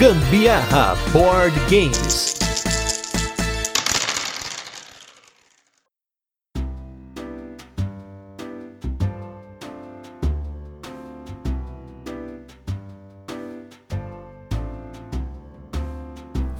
Gambiarra Board Games.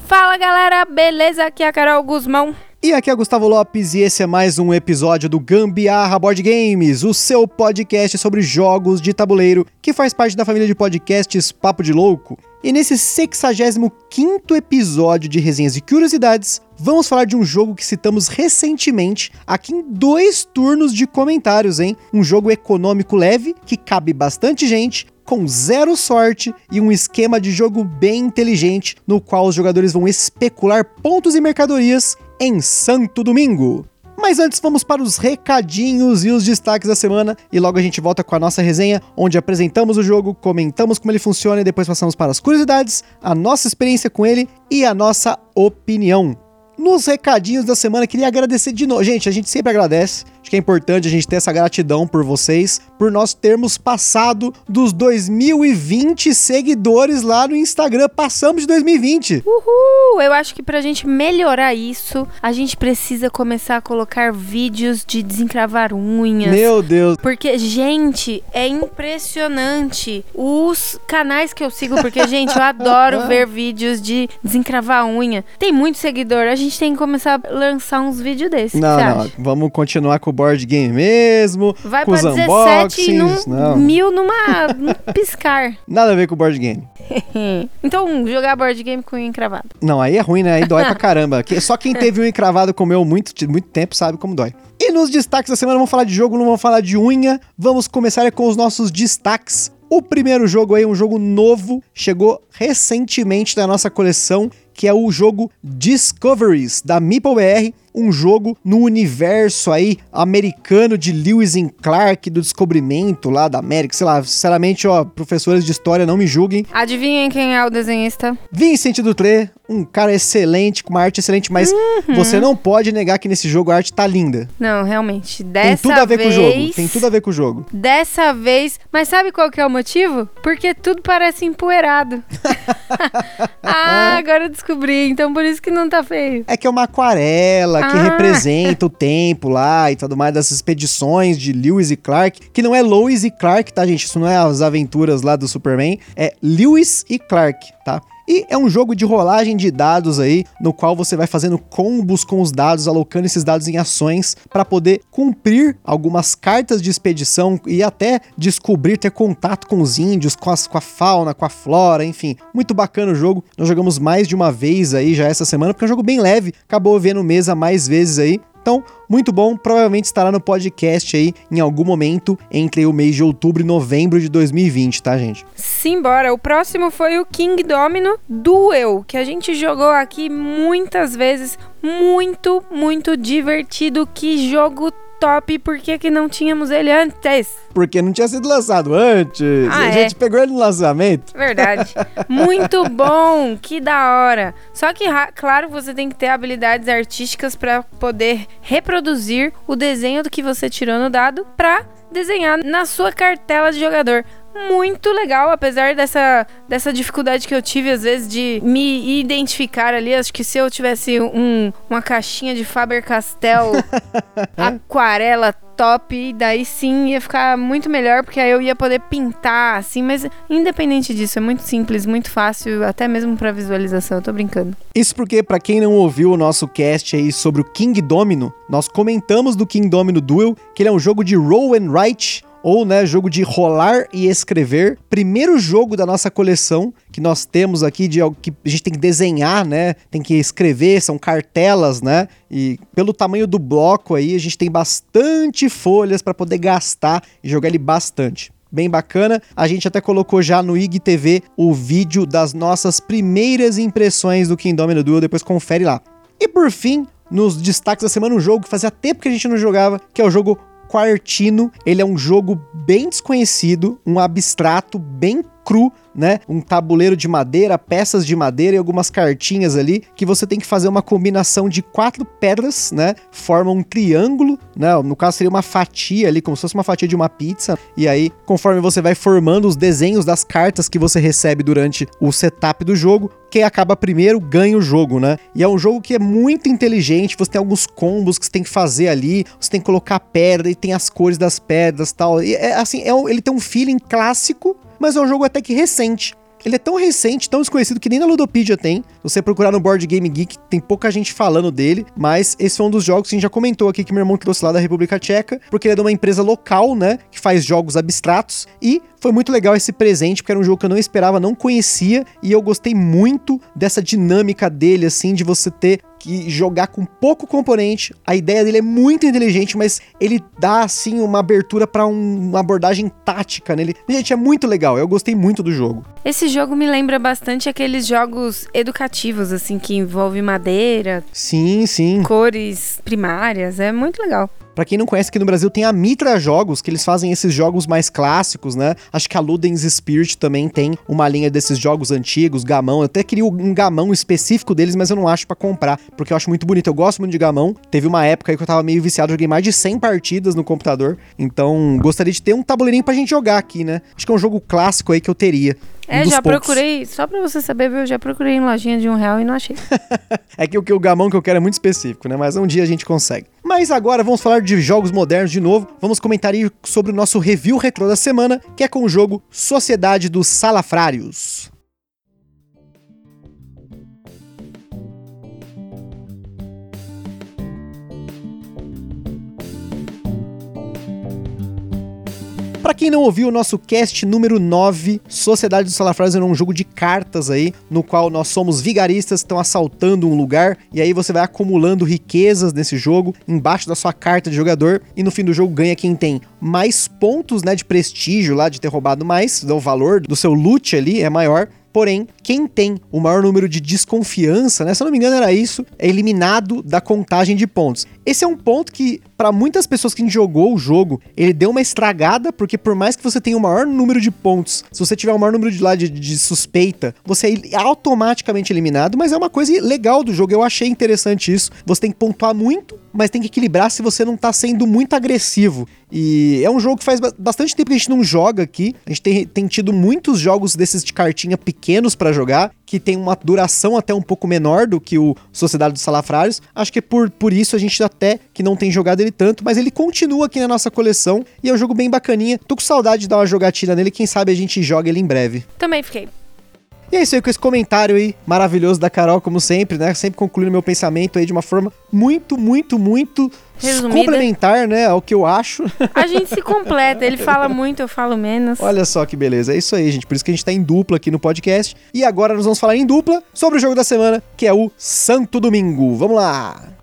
Fala galera, beleza? Aqui é a Carol Guzmão. E aqui é Gustavo Lopes e esse é mais um episódio do Gambiarra Board Games, o seu podcast sobre jogos de tabuleiro, que faz parte da família de podcasts Papo de Louco. E nesse 65º episódio de Resenhas e Curiosidades, vamos falar de um jogo que citamos recentemente aqui em dois turnos de comentários, hein? Um jogo econômico leve, que cabe bastante gente, com zero sorte e um esquema de jogo bem inteligente, no qual os jogadores vão especular pontos e mercadorias em Santo Domingo. Mas antes vamos para os recadinhos e os destaques da semana e logo a gente volta com a nossa resenha, onde apresentamos o jogo, comentamos como ele funciona e depois passamos para as curiosidades, a nossa experiência com ele e a nossa opinião. Nos recadinhos da semana, queria agradecer de novo. Gente, a gente sempre agradece. Acho que é importante a gente ter essa gratidão por vocês, por nós termos passado dos 2020 seguidores lá no Instagram. Passamos de 2020. Uhul! Eu acho que pra gente melhorar isso, a gente precisa começar a colocar vídeos de desencravar unhas. Meu Deus. Porque, gente, é impressionante os canais que eu sigo, porque, gente, eu adoro ver vídeos de desencravar unha. Tem muito seguidor, a gente tem que começar a lançar uns vídeos desses. Não, não, acha? vamos continuar com o board game mesmo, Vai com pra os 17 e unboxings. num, Não, mil numa num piscar. nada a ver com board game. então, jogar board game com unha encravada. Não, aí é ruim, né? Aí dói pra caramba. Que- Só quem teve um encravado comeu muito, muito tempo sabe como dói. E nos destaques da semana, vamos falar de jogo, não vamos falar de unha. Vamos começar com os nossos destaques. O primeiro jogo aí, um jogo novo, chegou recentemente na nossa coleção, que é o jogo Discoveries, da MeepleBR. Um jogo no universo aí americano de Lewis and Clark, do descobrimento lá da América. Sei lá, sinceramente, ó, professores de história, não me julguem. Adivinhem quem é o desenhista? Vincent Dutré, um cara excelente, com uma arte excelente, mas Uhum. você não pode negar que nesse jogo a arte tá linda. Não, realmente. Tem Dessa tudo a ver vez, com o jogo. Tem tudo a ver com o jogo. Dessa vez. Mas sabe qual que é o motivo? Porque tudo parece empoeirado. ah, agora eu descobri. Então por isso que não tá feio. É que é uma aquarela que Ah. representa o tempo lá e tudo mais das expedições de Lewis e Clark, que não é Lois e Clark, tá, gente? Isso não é as aventuras lá do Superman, é Lewis e Clark, tá? E é um jogo de rolagem de dados aí, no qual você vai fazendo combos com os dados, alocando esses dados em ações para poder cumprir algumas cartas de expedição e até descobrir, ter contato com os índios, com, as- com a fauna, com a flora, enfim. Muito bacana o jogo. Nós jogamos mais de uma vez aí já essa semana, porque é um jogo bem leve, acabou vendo mesa mais vezes aí. Então, muito bom, provavelmente estará no podcast aí em algum momento entre o mês de outubro e novembro de 2020, tá, gente? Simbora. O próximo foi o King Domino Duel, que a gente jogou aqui muitas vezes. Muito, muito divertido. Que jogo top. Por que, que não tínhamos ele antes? Porque não tinha sido lançado antes. Ah, a é? gente pegou ele no lançamento. Verdade. Muito bom, que da hora. Só que, claro, você tem que ter habilidades artísticas para poder reproduzir o desenho do que você tirou no dado para desenhar na sua cartela de jogador. Muito legal, apesar dessa, dessa dificuldade que eu tive, às vezes, de me identificar ali. Acho que se eu tivesse um, uma caixinha de Faber-Castell aquarela top, daí sim ia ficar muito melhor, porque aí eu ia poder pintar, assim, mas independente disso, é muito simples, muito fácil, até mesmo pra visualização, eu tô brincando. Isso porque, pra quem não ouviu o nosso cast aí sobre o King Domino, nós comentamos do King Domino Duel, que ele é um jogo de roll and write, ou, né, jogo de rolar e escrever. Primeiro jogo da nossa coleção que nós temos aqui de algo que a gente tem que desenhar, né? Tem que escrever, são cartelas, né? E pelo tamanho do bloco aí, a gente tem bastante folhas para poder gastar e jogar ele bastante bem bacana. A gente até colocou já no IGTV o vídeo das nossas primeiras impressões do King Domino Duel, depois confere lá. E por fim, nos destaques da semana, um jogo que fazia tempo que a gente não jogava, que é o jogo Quartino. Ele é um jogo bem desconhecido, um abstrato bem cru, né? Um tabuleiro de madeira, peças de madeira e algumas cartinhas ali que você tem que fazer uma combinação de quatro pedras, né? Forma um triângulo, né? No caso seria uma fatia ali, como se fosse uma fatia de uma pizza. E aí, conforme você vai formando os desenhos das cartas que você recebe durante o setup do jogo, quem acaba primeiro ganha o jogo, né? E é um jogo que é muito inteligente, você tem alguns combos que você tem que fazer ali, você tem que colocar pedra e tem as cores das pedras tal. e. É assim, é, ele tem um feeling clássico, mas é um jogo até que recente. Ele é tão recente, tão desconhecido que nem na Ludopedia tem. Se você procurar no Board Game Geek, tem pouca gente falando dele, mas esse é um dos jogos que a gente já comentou aqui que meu irmão trouxe lá da República Tcheca, porque ele é de uma empresa local, né, que faz jogos abstratos e foi muito legal esse presente, porque era um jogo que eu não esperava, não conhecia, e eu gostei muito dessa dinâmica dele, assim, de você ter que jogar com pouco componente. A ideia dele é muito inteligente, mas ele dá assim uma abertura para um, uma abordagem tática nele. Gente, é muito legal. Eu gostei muito do jogo. Esse jogo me lembra bastante aqueles jogos educativos assim que envolve madeira. Sim, sim. Cores primárias, é muito legal. Para quem não conhece, aqui no Brasil tem a Mitra Jogos, que eles fazem esses jogos mais clássicos, né? Acho que a Ludens Spirit também tem uma linha desses jogos antigos, gamão. Eu até queria um gamão específico deles, mas eu não acho para comprar, porque eu acho muito bonito. Eu gosto muito de gamão. Teve uma época aí que eu tava meio viciado, joguei mais de 100 partidas no computador. Então, gostaria de ter um tabuleirinho pra gente jogar aqui, né? Acho que é um jogo clássico aí que eu teria. É, já poucos. procurei, só pra você saber, viu? Já procurei em lojinha de um real e não achei. é que o, que o gamão que eu quero é muito específico, né? Mas um dia a gente consegue. Mas agora vamos falar de jogos modernos de novo. Vamos comentar sobre o nosso review retrô da semana, que é com o jogo Sociedade dos Salafrários. Quem não ouviu o nosso cast número 9, Sociedade dos Salafrários era um jogo de cartas aí, no qual nós somos vigaristas estão assaltando um lugar, e aí você vai acumulando riquezas nesse jogo, embaixo da sua carta de jogador, e no fim do jogo ganha quem tem mais pontos, né, de prestígio lá, de ter roubado mais, o valor do seu loot ali é maior, Porém, quem tem o maior número de desconfiança, né, se eu não me engano era isso, é eliminado da contagem de pontos. Esse é um ponto que, para muitas pessoas que jogou o jogo, ele deu uma estragada, porque por mais que você tenha o maior número de pontos, se você tiver o maior número de, lá de, de suspeita, você é automaticamente eliminado, mas é uma coisa legal do jogo, eu achei interessante isso. Você tem que pontuar muito, mas tem que equilibrar se você não tá sendo muito agressivo. E é um jogo que faz bastante tempo que a gente não joga aqui. A gente tem, tem tido muitos jogos desses de cartinha pequenos para jogar, que tem uma duração até um pouco menor do que o Sociedade dos Salafrários. Acho que por, por isso a gente até que não tem jogado ele tanto, mas ele continua aqui na nossa coleção e é um jogo bem bacaninha. Tô com saudade de dar uma jogatina nele, quem sabe a gente joga ele em breve. Também fiquei. E é isso aí com esse comentário aí maravilhoso da Carol, como sempre, né? Sempre concluindo meu pensamento aí de uma forma muito, muito, muito Resumida. complementar, né? Ao que eu acho. A gente se completa, ele fala muito, eu falo menos. Olha só que beleza. É isso aí, gente. Por isso que a gente tá em dupla aqui no podcast. E agora nós vamos falar em dupla sobre o jogo da semana, que é o Santo Domingo. Vamos lá!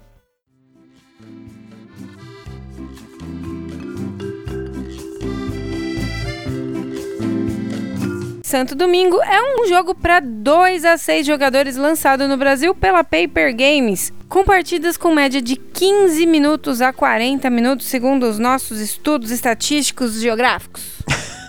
Santo Domingo é um jogo para 2 a 6 jogadores lançado no Brasil pela Paper Games, com partidas com média de 15 minutos a 40 minutos, segundo os nossos estudos estatísticos geográficos.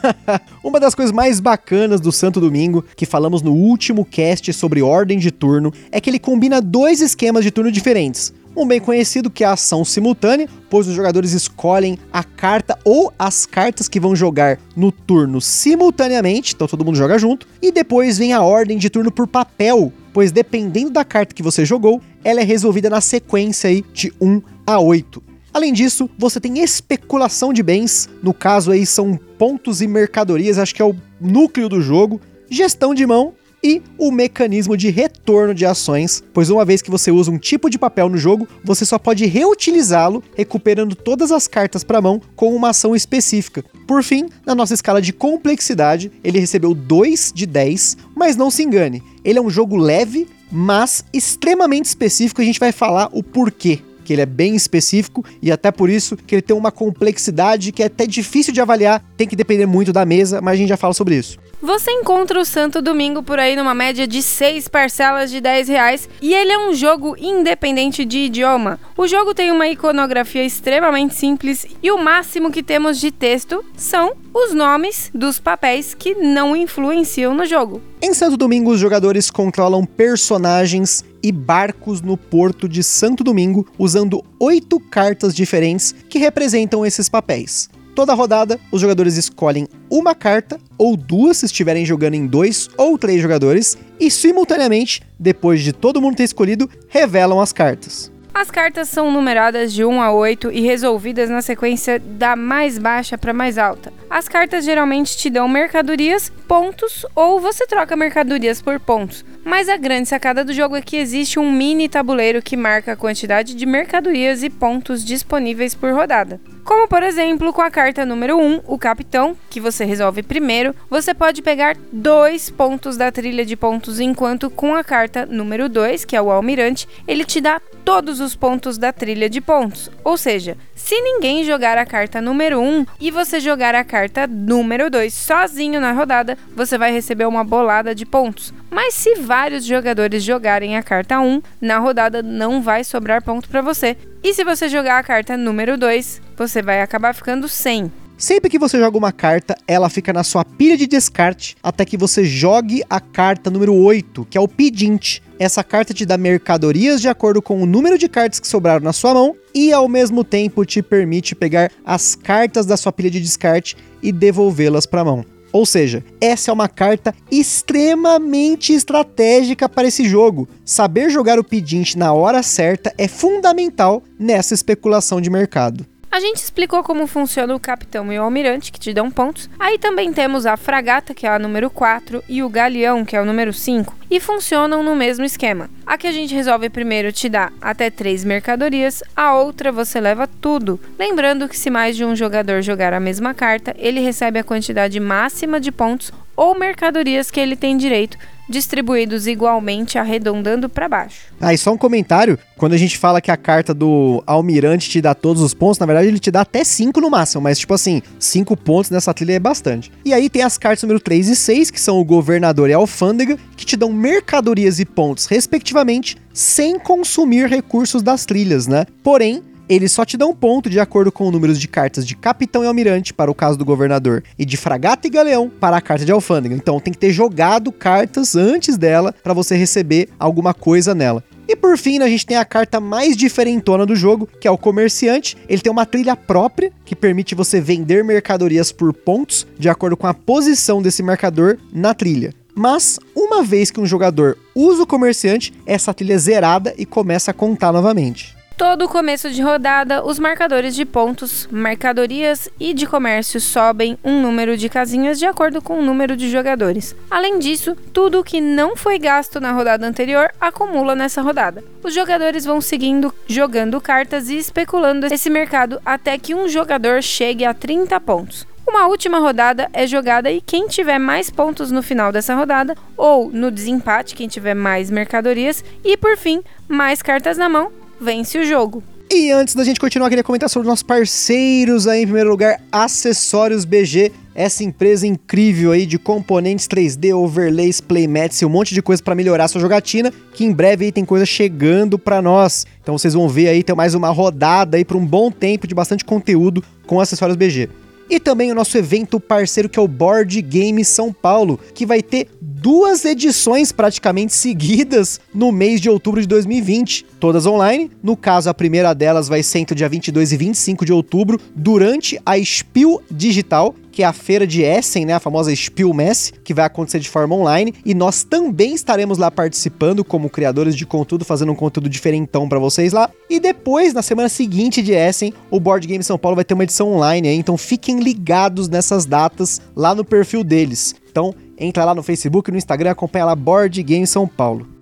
Uma das coisas mais bacanas do Santo Domingo, que falamos no último cast sobre ordem de turno, é que ele combina dois esquemas de turno diferentes. Um bem conhecido que é a ação simultânea, pois os jogadores escolhem a carta ou as cartas que vão jogar no turno simultaneamente, então todo mundo joga junto, e depois vem a ordem de turno por papel, pois dependendo da carta que você jogou, ela é resolvida na sequência aí de 1 a 8. Além disso, você tem especulação de bens, no caso aí são pontos e mercadorias, acho que é o núcleo do jogo, gestão de mão e o mecanismo de retorno de ações, pois uma vez que você usa um tipo de papel no jogo, você só pode reutilizá-lo, recuperando todas as cartas para mão com uma ação específica. Por fim, na nossa escala de complexidade, ele recebeu 2 de 10, mas não se engane, ele é um jogo leve, mas extremamente específico, a gente vai falar o porquê que ele é bem específico e até por isso que ele tem uma complexidade que é até difícil de avaliar, tem que depender muito da mesa, mas a gente já fala sobre isso. Você encontra o Santo Domingo por aí numa média de 6 parcelas de 10 reais e ele é um jogo independente de idioma. O jogo tem uma iconografia extremamente simples e o máximo que temos de texto são os nomes dos papéis que não influenciam no jogo. Em Santo Domingo, os jogadores controlam personagens e barcos no porto de Santo Domingo usando oito cartas diferentes que representam esses papéis. Toda rodada, os jogadores escolhem uma carta ou duas se estiverem jogando em dois ou três jogadores e simultaneamente, depois de todo mundo ter escolhido, revelam as cartas. As cartas são numeradas de 1 a 8 e resolvidas na sequência da mais baixa para mais alta. As cartas geralmente te dão mercadorias, pontos ou você troca mercadorias por pontos. Mas a grande sacada do jogo é que existe um mini tabuleiro que marca a quantidade de mercadorias e pontos disponíveis por rodada. Como por exemplo, com a carta número 1, o capitão, que você resolve primeiro, você pode pegar dois pontos da trilha de pontos, enquanto com a carta número 2, que é o almirante, ele te dá todos os pontos da trilha de pontos. Ou seja, se ninguém jogar a carta número 1 e você jogar a carta número 2 sozinho na rodada, você vai receber uma bolada de pontos. Mas se vários jogadores jogarem a carta 1, na rodada não vai sobrar ponto para você. E se você jogar a carta número 2, você vai acabar ficando sem. Sempre que você joga uma carta, ela fica na sua pilha de descarte até que você jogue a carta número 8, que é o pedinte. Essa carta te dá mercadorias de acordo com o número de cartas que sobraram na sua mão e ao mesmo tempo te permite pegar as cartas da sua pilha de descarte e devolvê-las para a mão. Ou seja, essa é uma carta extremamente estratégica para esse jogo. Saber jogar o pedinte na hora certa é fundamental nessa especulação de mercado. A gente explicou como funciona o capitão e o almirante, que te dão pontos. Aí também temos a fragata, que é a número 4, e o galeão, que é o número 5, e funcionam no mesmo esquema. A que a gente resolve primeiro te dá até 3 mercadorias, a outra você leva tudo. Lembrando que se mais de um jogador jogar a mesma carta, ele recebe a quantidade máxima de pontos ou mercadorias que ele tem direito distribuídos igualmente, arredondando para baixo. Ah, e só um comentário: quando a gente fala que a carta do almirante te dá todos os pontos, na verdade ele te dá até 5 no máximo, mas tipo assim, 5 pontos nessa trilha é bastante. E aí tem as cartas número 3 e 6, que são o governador e a alfândega, que te dão mercadorias e pontos, respectivamente, sem consumir recursos das trilhas, né? Porém, eles só te dão ponto de acordo com o número de cartas de capitão e almirante para o caso do governador e de fragata e galeão para a carta de alfândega. Então tem que ter jogado cartas antes dela para você receber alguma coisa nela. E por fim, a gente tem a carta mais diferentona do jogo, que é o comerciante. Ele tem uma trilha própria que permite você vender mercadorias por pontos de acordo com a posição desse marcador na trilha. Mas uma vez que um jogador usa o comerciante, essa trilha é zerada e começa a contar novamente. Todo começo de rodada, os marcadores de pontos, mercadorias e de comércio sobem um número de casinhas de acordo com o número de jogadores. Além disso, tudo que não foi gasto na rodada anterior acumula nessa rodada. Os jogadores vão seguindo jogando cartas e especulando esse mercado até que um jogador chegue a 30 pontos. Uma última rodada é jogada e quem tiver mais pontos no final dessa rodada, ou no desempate, quem tiver mais mercadorias, e por fim, mais cartas na mão, vence o jogo. E antes da gente continuar, queria comentar sobre os nossos parceiros aí, em primeiro lugar, Acessórios BG, essa empresa incrível aí de componentes 3D, overlays, playmats e um monte de coisa para melhorar sua jogatina, que em breve aí tem coisa chegando para nós. Então vocês vão ver aí, tem mais uma rodada aí para um bom tempo de bastante conteúdo com Acessórios BG. E também o nosso evento parceiro que é o Board Game São Paulo, que vai ter duas edições praticamente seguidas no mês de outubro de 2020, todas online. No caso, a primeira delas vai ser entre o dia 22 e 25 de outubro, durante a Spiel Digital, que é a feira de Essen, né, a famosa Spielmesse, que vai acontecer de forma online, e nós também estaremos lá participando como criadores de conteúdo, fazendo um conteúdo diferentão para vocês lá. E depois, na semana seguinte de Essen, o Board Game São Paulo vai ter uma edição online, então fiquem ligados nessas datas lá no perfil deles. Então, entra lá no Facebook no Instagram, acompanha lá Board Game São Paulo.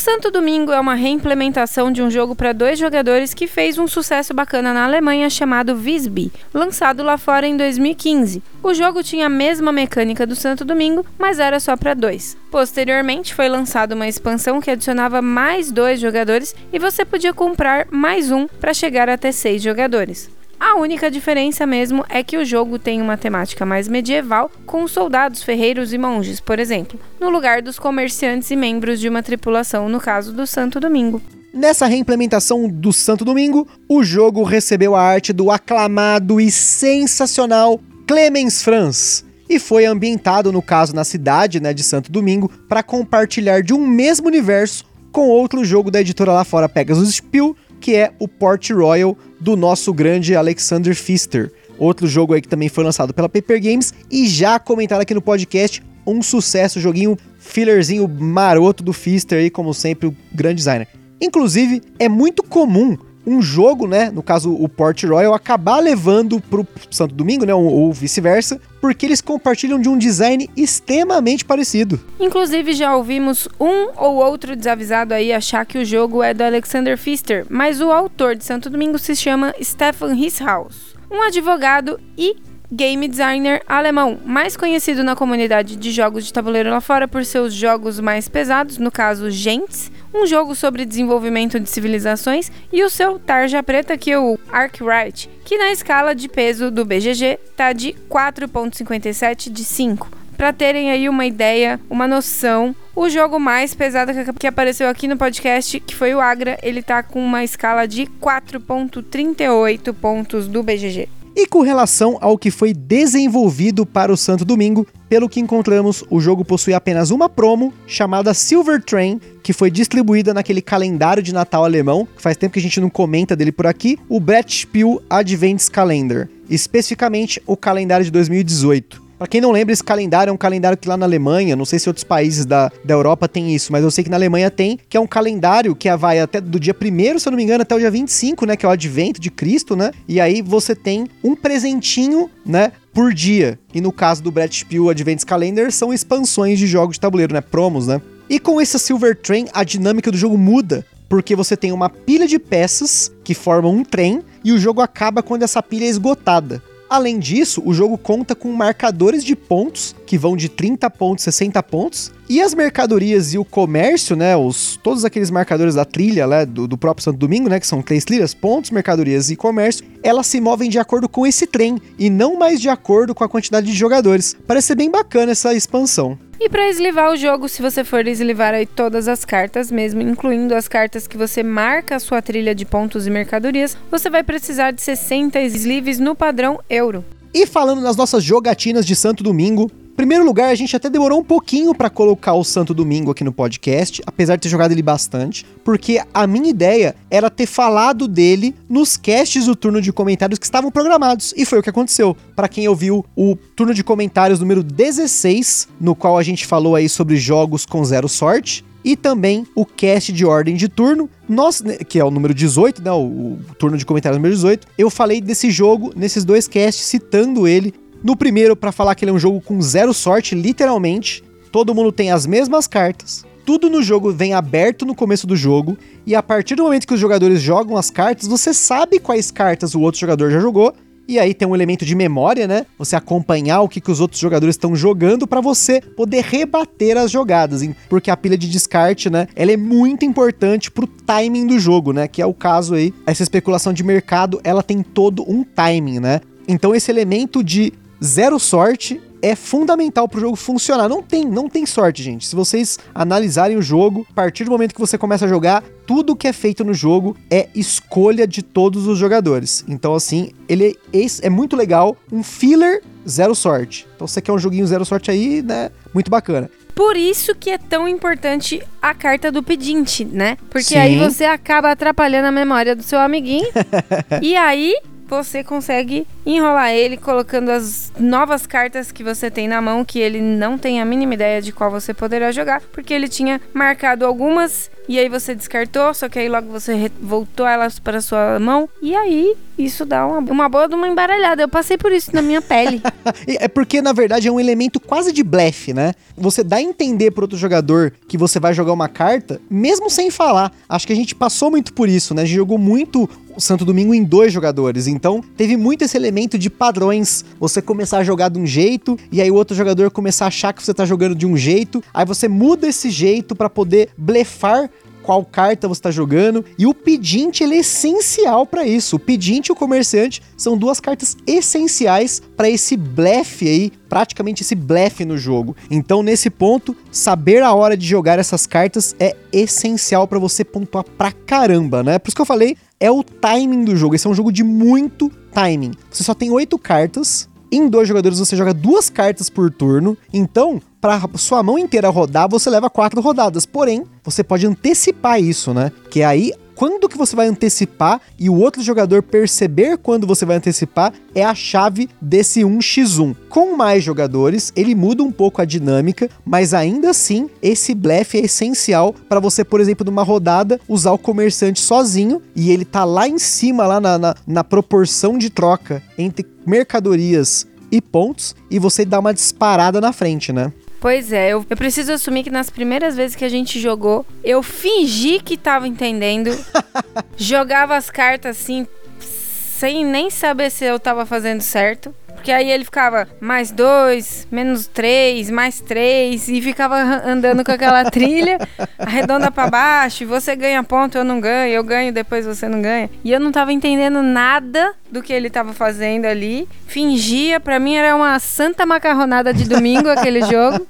O Santo Domingo é uma reimplementação de um jogo para dois jogadores que fez um sucesso bacana na Alemanha chamado Visby, lançado lá fora em 2015. O jogo tinha a mesma mecânica do Santo Domingo, mas era só para dois. Posteriormente, foi lançada uma expansão que adicionava mais dois jogadores e você podia comprar mais um para chegar até seis jogadores. A única diferença mesmo é que o jogo tem uma temática mais medieval, com soldados, ferreiros e monges, por exemplo, no lugar dos comerciantes e membros de uma tripulação, no caso do Santo Domingo. Nessa reimplementação do Santo Domingo, o jogo recebeu a arte do aclamado e sensacional Clemens Franz e foi ambientado, no caso, na cidade né, de Santo Domingo, para compartilhar de um mesmo universo com outro jogo da editora lá fora, Pegasus Spiel, que é o Port Royal do nosso grande Alexander Pfister. Outro jogo aí que também foi lançado pela Paper Games e já comentado aqui no podcast, um sucesso, joguinho fillerzinho maroto do Pfister aí, como sempre, o grande designer. Inclusive, é muito comum um jogo, né, no caso o Port Royal, acabar levando pro Santo Domingo, né, ou, ou vice-versa, porque eles compartilham de um design extremamente parecido. Inclusive já ouvimos um ou outro desavisado aí achar que o jogo é do Alexander Pfister, mas o autor de Santo Domingo se chama Stefan Hishaus, um advogado e game designer alemão, mais conhecido na comunidade de jogos de tabuleiro lá fora por seus jogos mais pesados, no caso Gentes, um jogo sobre desenvolvimento de civilizações, e o seu tarja preta, que é o Arkwright, que na escala de peso do BGG tá de 4.57 de 5. Para terem aí uma ideia, uma noção, o jogo mais pesado que apareceu aqui no podcast, que foi o Agra, ele tá com uma escala de 4.38 pontos do BGG. E com relação ao que foi desenvolvido para o Santo Domingo, pelo que encontramos, o jogo possui apenas uma promo chamada Silver Train, que foi distribuída naquele calendário de Natal alemão, que faz tempo que a gente não comenta dele por aqui, o Brettspiel Advents Calendar, especificamente o calendário de 2018. Para quem não lembra, esse calendário é um calendário que lá na Alemanha, não sei se outros países da, da Europa tem isso, mas eu sei que na Alemanha tem, que é um calendário que vai até do dia 1 se eu não me engano, até o dia 25, né, que é o advento de Cristo, né? E aí você tem um presentinho, né, por dia. E no caso do Brett Spiel Advents Calendar, são expansões de jogos de tabuleiro, né, promos, né? E com esse Silver Train, a dinâmica do jogo muda, porque você tem uma pilha de peças que formam um trem e o jogo acaba quando essa pilha é esgotada. Além disso, o jogo conta com marcadores de pontos que vão de 30 pontos, 60 pontos, e as mercadorias e o comércio, né, os todos aqueles marcadores da trilha, né, do, do próprio Santo Domingo, né, que são três trilhas, pontos, mercadorias e comércio, elas se movem de acordo com esse trem e não mais de acordo com a quantidade de jogadores. Parece ser bem bacana essa expansão. E para eslivar o jogo, se você for eslivar aí todas as cartas mesmo, incluindo as cartas que você marca a sua trilha de pontos e mercadorias, você vai precisar de 60 sleeves no padrão euro. E falando nas nossas jogatinas de Santo Domingo, primeiro lugar, a gente até demorou um pouquinho para colocar o Santo Domingo aqui no podcast, apesar de ter jogado ele bastante, porque a minha ideia era ter falado dele nos casts do turno de comentários que estavam programados, e foi o que aconteceu. Para quem ouviu o turno de comentários número 16, no qual a gente falou aí sobre jogos com zero sorte, e também o cast de ordem de turno, nós, né, que é o número 18, né, o, o turno de comentários número 18, eu falei desse jogo nesses dois casts, citando ele no primeiro, para falar que ele é um jogo com zero sorte, literalmente. Todo mundo tem as mesmas cartas. Tudo no jogo vem aberto no começo do jogo. E a partir do momento que os jogadores jogam as cartas, você sabe quais cartas o outro jogador já jogou. E aí tem um elemento de memória, né? Você acompanhar o que, que os outros jogadores estão jogando para você poder rebater as jogadas. Porque a pilha de descarte, né? Ela é muito importante pro timing do jogo, né? Que é o caso aí. Essa especulação de mercado, ela tem todo um timing, né? Então esse elemento de zero sorte é fundamental para o jogo funcionar. Não tem, não tem sorte, gente. Se vocês analisarem o jogo, a partir do momento que você começa a jogar, tudo que é feito no jogo é escolha de todos os jogadores. Então, assim, ele é, é muito legal. Um filler zero sorte. Então, você quer um joguinho zero sorte aí, né? Muito bacana. Por isso que é tão importante a carta do pedinte, né? Porque Sim. aí você acaba atrapalhando a memória do seu amiguinho. e aí você consegue enrolar ele colocando as novas cartas que você tem na mão, que ele não tem a mínima ideia de qual você poderá jogar, porque ele tinha marcado algumas e aí você descartou, só que aí logo você voltou elas para sua mão. E aí, isso dá uma, uma boa de uma embaralhada. Eu passei por isso na minha pele. é porque, na verdade, é um elemento quase de blefe, né? Você dá a entender pro outro jogador que você vai jogar uma carta, mesmo sem falar. Acho que a gente passou muito por isso, né? A gente jogou muito o Santo Domingo em dois jogadores. Então, teve muito esse elemento de padrões. Você começar a jogar de um jeito, e aí o outro jogador começar a achar que você tá jogando de um jeito. Aí você muda esse jeito para poder blefar qual carta você está jogando. E o pedinte ele é essencial para isso. O pedinte e o comerciante são duas cartas essenciais para esse blefe aí, praticamente esse blefe no jogo. Então, nesse ponto, saber a hora de jogar essas cartas é essencial para você pontuar pra caramba, né? Por isso que eu falei, é o timing do jogo. Esse é um jogo de muito timing. Você só tem oito cartas. Em dois jogadores você joga duas cartas por turno. Então, para sua mão inteira rodar, você leva quatro rodadas. Porém, você pode antecipar isso, né? Que aí quando que você vai antecipar e o outro jogador perceber quando você vai antecipar é a chave desse 1x1. Com mais jogadores, ele muda um pouco a dinâmica, mas ainda assim, esse blefe é essencial para você, por exemplo, numa rodada, usar o comerciante sozinho e ele tá lá em cima, lá na, na, na proporção de troca entre mercadorias e pontos, e você dá uma disparada na frente, né? Pois é, eu, eu preciso assumir que nas primeiras vezes que a gente jogou, eu fingi que tava entendendo. jogava as cartas assim, sem nem saber se eu tava fazendo certo. Porque aí ele ficava mais dois, menos três, mais três, e ficava andando com aquela trilha, arredonda para baixo, e você ganha ponto, eu não ganho, eu ganho, depois você não ganha. E eu não tava entendendo nada do que ele tava fazendo ali. Fingia, para mim era uma santa macarronada de domingo aquele jogo.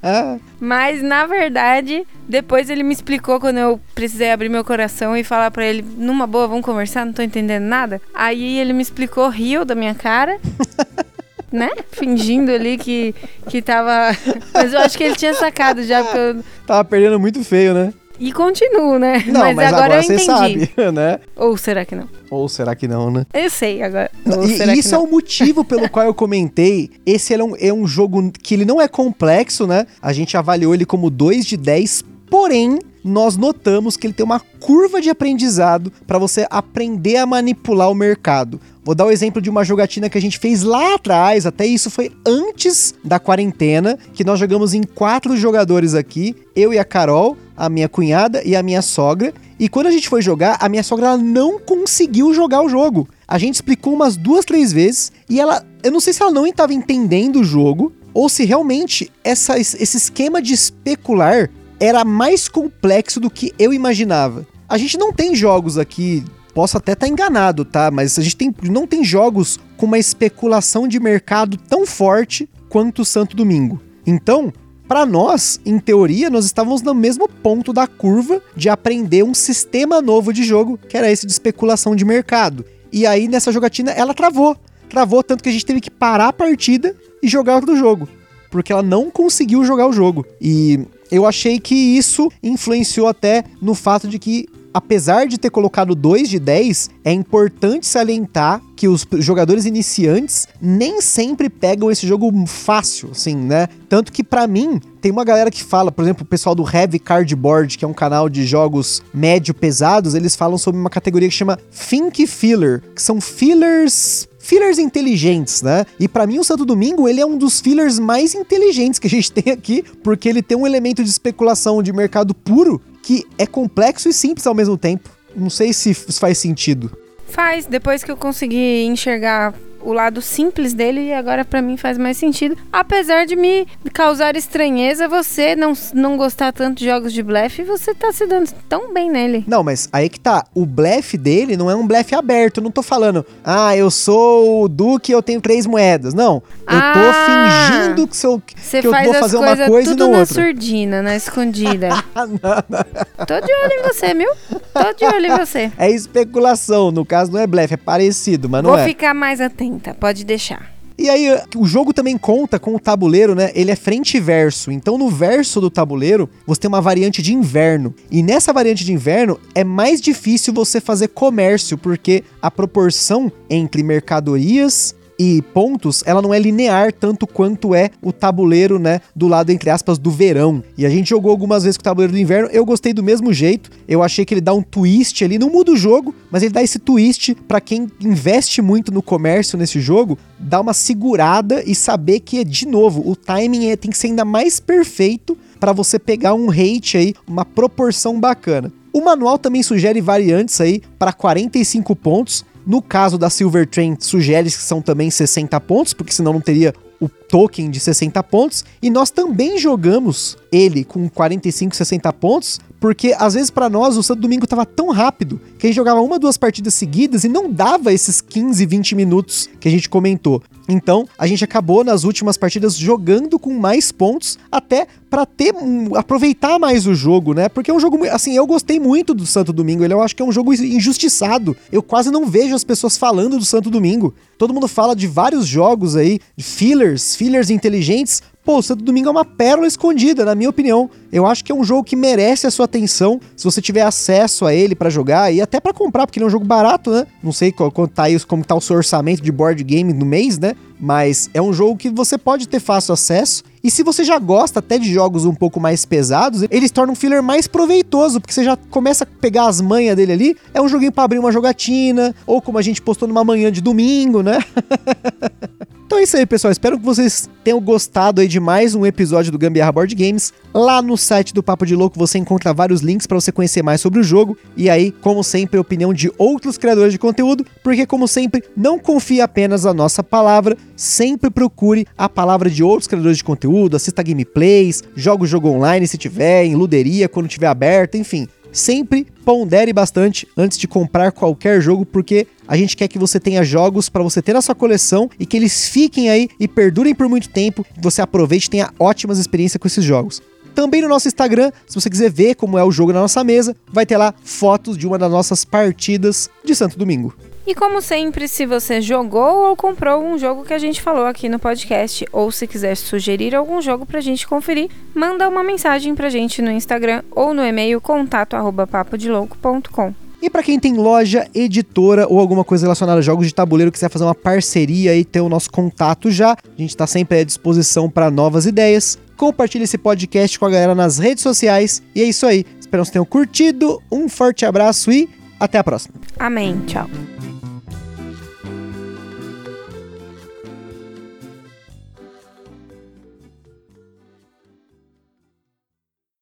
Mas na verdade, depois ele me explicou quando eu precisei abrir meu coração e falar para ele, numa boa, vamos conversar, não tô entendendo nada. Aí ele me explicou, riu da minha cara. né? Fingindo ali que, que tava. Mas eu acho que ele tinha sacado já. Porque eu... Tava perdendo muito feio, né? E continuo, né? Não, mas, mas agora, agora, eu entendi. sabe, né? Ou será que não? Ou será que não, né? Eu sei agora. e isso é o motivo pelo qual eu comentei. Esse é um, é um jogo que ele não é complexo, né? A gente avaliou ele como 2 de 10, porém nós notamos que ele tem uma curva de aprendizado para você aprender a manipular o mercado. Vou dar o exemplo de uma jogatina que a gente fez lá atrás, até isso foi antes da quarentena, que nós jogamos em quatro jogadores aqui, eu e a Carol, a minha cunhada e a minha sogra. E quando a gente foi jogar, a minha sogra não conseguiu jogar o jogo. A gente explicou umas duas, três vezes e ela, eu não sei se ela não estava entendendo o jogo ou se realmente essa, esse esquema de especular era mais complexo do que eu imaginava. A gente não tem jogos aqui Posso até estar tá enganado, tá? Mas a gente tem, não tem jogos com uma especulação de mercado tão forte quanto o Santo Domingo. Então, para nós, em teoria, nós estávamos no mesmo ponto da curva de aprender um sistema novo de jogo, que era esse de especulação de mercado. E aí, nessa jogatina, ela travou. Travou tanto que a gente teve que parar a partida e jogar outro jogo. Porque ela não conseguiu jogar o jogo. E eu achei que isso influenciou até no fato de que apesar de ter colocado 2 de 10, é importante salientar que os jogadores iniciantes nem sempre pegam esse jogo fácil, assim, né? Tanto que para mim, tem uma galera que fala, por exemplo, o pessoal do Heavy Cardboard, que é um canal de jogos médio pesados, eles falam sobre uma categoria que chama Think Filler, que são fillers fillers inteligentes, né? E para mim o Santo Domingo, ele é um dos fillers mais inteligentes que a gente tem aqui, porque ele tem um elemento de especulação de mercado puro que é complexo e simples ao mesmo tempo. Não sei se faz sentido. Faz, depois que eu consegui enxergar o lado simples dele e agora para mim faz mais sentido. Apesar de me causar estranheza você não, não gostar tanto de jogos de blefe, você tá se dando tão bem nele. Não, mas aí que tá. O blefe dele não é um blefe aberto. Eu não tô falando, ah, eu sou o Duque eu tenho três moedas. Não. Eu ah, tô fingindo que, sou, que eu vou fazer uma coisa e não outra. tudo na surdina, na escondida. não, não. Tô de olho em você, viu? Tô de olho em você. É especulação. No caso, não é blefe, é parecido, mas não vou é. Vou ficar mais atento pode deixar. E aí, o jogo também conta com o tabuleiro, né? Ele é frente e verso. Então, no verso do tabuleiro, você tem uma variante de inverno. E nessa variante de inverno, é mais difícil você fazer comércio, porque a proporção entre mercadorias e pontos, ela não é linear tanto quanto é o tabuleiro, né, do lado entre aspas do verão. E a gente jogou algumas vezes com o tabuleiro do inverno, eu gostei do mesmo jeito. Eu achei que ele dá um twist ali, não muda o jogo, mas ele dá esse twist para quem investe muito no comércio nesse jogo, dá uma segurada e saber que de novo, o timing é, tem que ser ainda mais perfeito para você pegar um rate aí, uma proporção bacana. O manual também sugere variantes aí para 45 pontos, no caso da Silver Train, sugere que são também 60 pontos, porque senão não teria o token de 60 pontos. E nós também jogamos ele com 45, 60 pontos porque às vezes para nós o Santo Domingo tava tão rápido que a gente jogava uma, duas partidas seguidas e não dava esses 15, 20 minutos que a gente comentou. Então, a gente acabou nas últimas partidas jogando com mais pontos, até para ter aproveitar mais o jogo, né? Porque é um jogo assim, eu gostei muito do Santo Domingo, ele eu acho que é um jogo injustiçado. Eu quase não vejo as pessoas falando do Santo Domingo. Todo mundo fala de vários jogos aí, de fillers, fillers inteligentes, Pô, o Santo Domingo é uma pérola escondida, na minha opinião. Eu acho que é um jogo que merece a sua atenção, se você tiver acesso a ele para jogar e até para comprar, porque ele é um jogo barato, né? Não sei quanto tá isso, como tá o seu orçamento de board game no mês, né? Mas é um jogo que você pode ter fácil acesso. E se você já gosta até de jogos um pouco mais pesados, eles tornam um filler mais proveitoso, porque você já começa a pegar as manhas dele ali. É um joguinho para abrir uma jogatina, ou como a gente postou numa manhã de domingo, né? Então é isso aí, pessoal. Espero que vocês tenham gostado aí de mais um episódio do Gambiarra Board Games. Lá no site do Papo de Louco você encontra vários links para você conhecer mais sobre o jogo. E aí, como sempre, a opinião de outros criadores de conteúdo, porque como sempre, não confie apenas na nossa palavra, sempre procure a palavra de outros criadores de conteúdo, assista gameplays, joga o jogo online se tiver, em luderia quando tiver aberto, enfim sempre pondere bastante antes de comprar qualquer jogo, porque a gente quer que você tenha jogos para você ter na sua coleção e que eles fiquem aí e perdurem por muito tempo, que você aproveite e tenha ótimas experiências com esses jogos. Também no nosso Instagram, se você quiser ver como é o jogo na nossa mesa, vai ter lá fotos de uma das nossas partidas de Santo Domingo. E como sempre, se você jogou ou comprou um jogo que a gente falou aqui no podcast, ou se quiser sugerir algum jogo pra gente conferir, manda uma mensagem pra gente no Instagram ou no e-mail contato@papodelouco.com. E para quem tem loja, editora ou alguma coisa relacionada a jogos de tabuleiro, quiser fazer uma parceria e ter o nosso contato já, a gente está sempre à disposição para novas ideias. Compartilhe esse podcast com a galera nas redes sociais. E é isso aí. Espero que tenham curtido. Um forte abraço e até a próxima. Amém. Tchau.